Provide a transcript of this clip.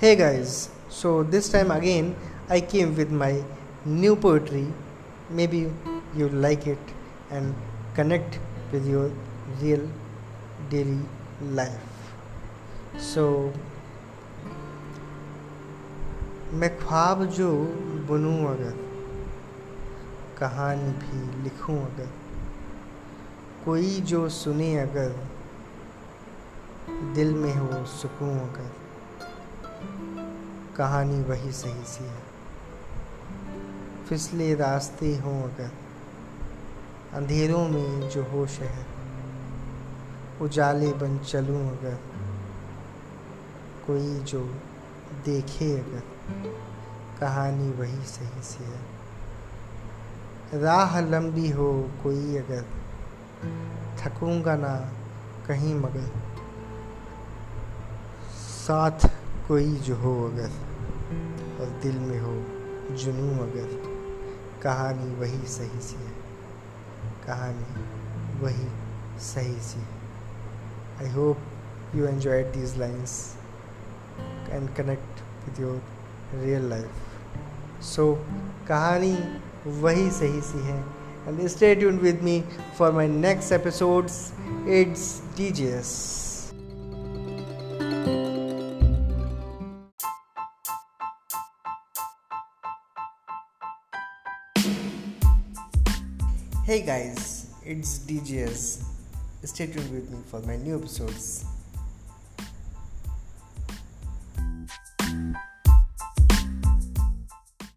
Hey guys, so this time again I came with my new poetry. Maybe you like it and connect with your real daily life. So मैं ख्वाब जो बुनूं अगर कहानी भी लिखूं अगर कोई जो सुने अगर दिल में हो सुकून अगर कहानी वही सही सी है। फिसले रास्ते हों अगर, अंधेरों में जो है, उजाले बन चलूँ अगर, कोई जो देखे अगर, कहानी वही सही सी है। राह लंबी हो कोई अगर, थकूँगा ना कहीं मगर, साथ कोई जो हो अगर, और दिल में हो जुनू अगर, कहानी वही सही सी है कहानी वही सही सी है I hope you enjoyed these lines and connect with your real life so कहानी वही सही सी है and stay tuned with me for my next episodes. It's DJS. Hey guys, it's DJS. Stay tuned with me for my new episodes.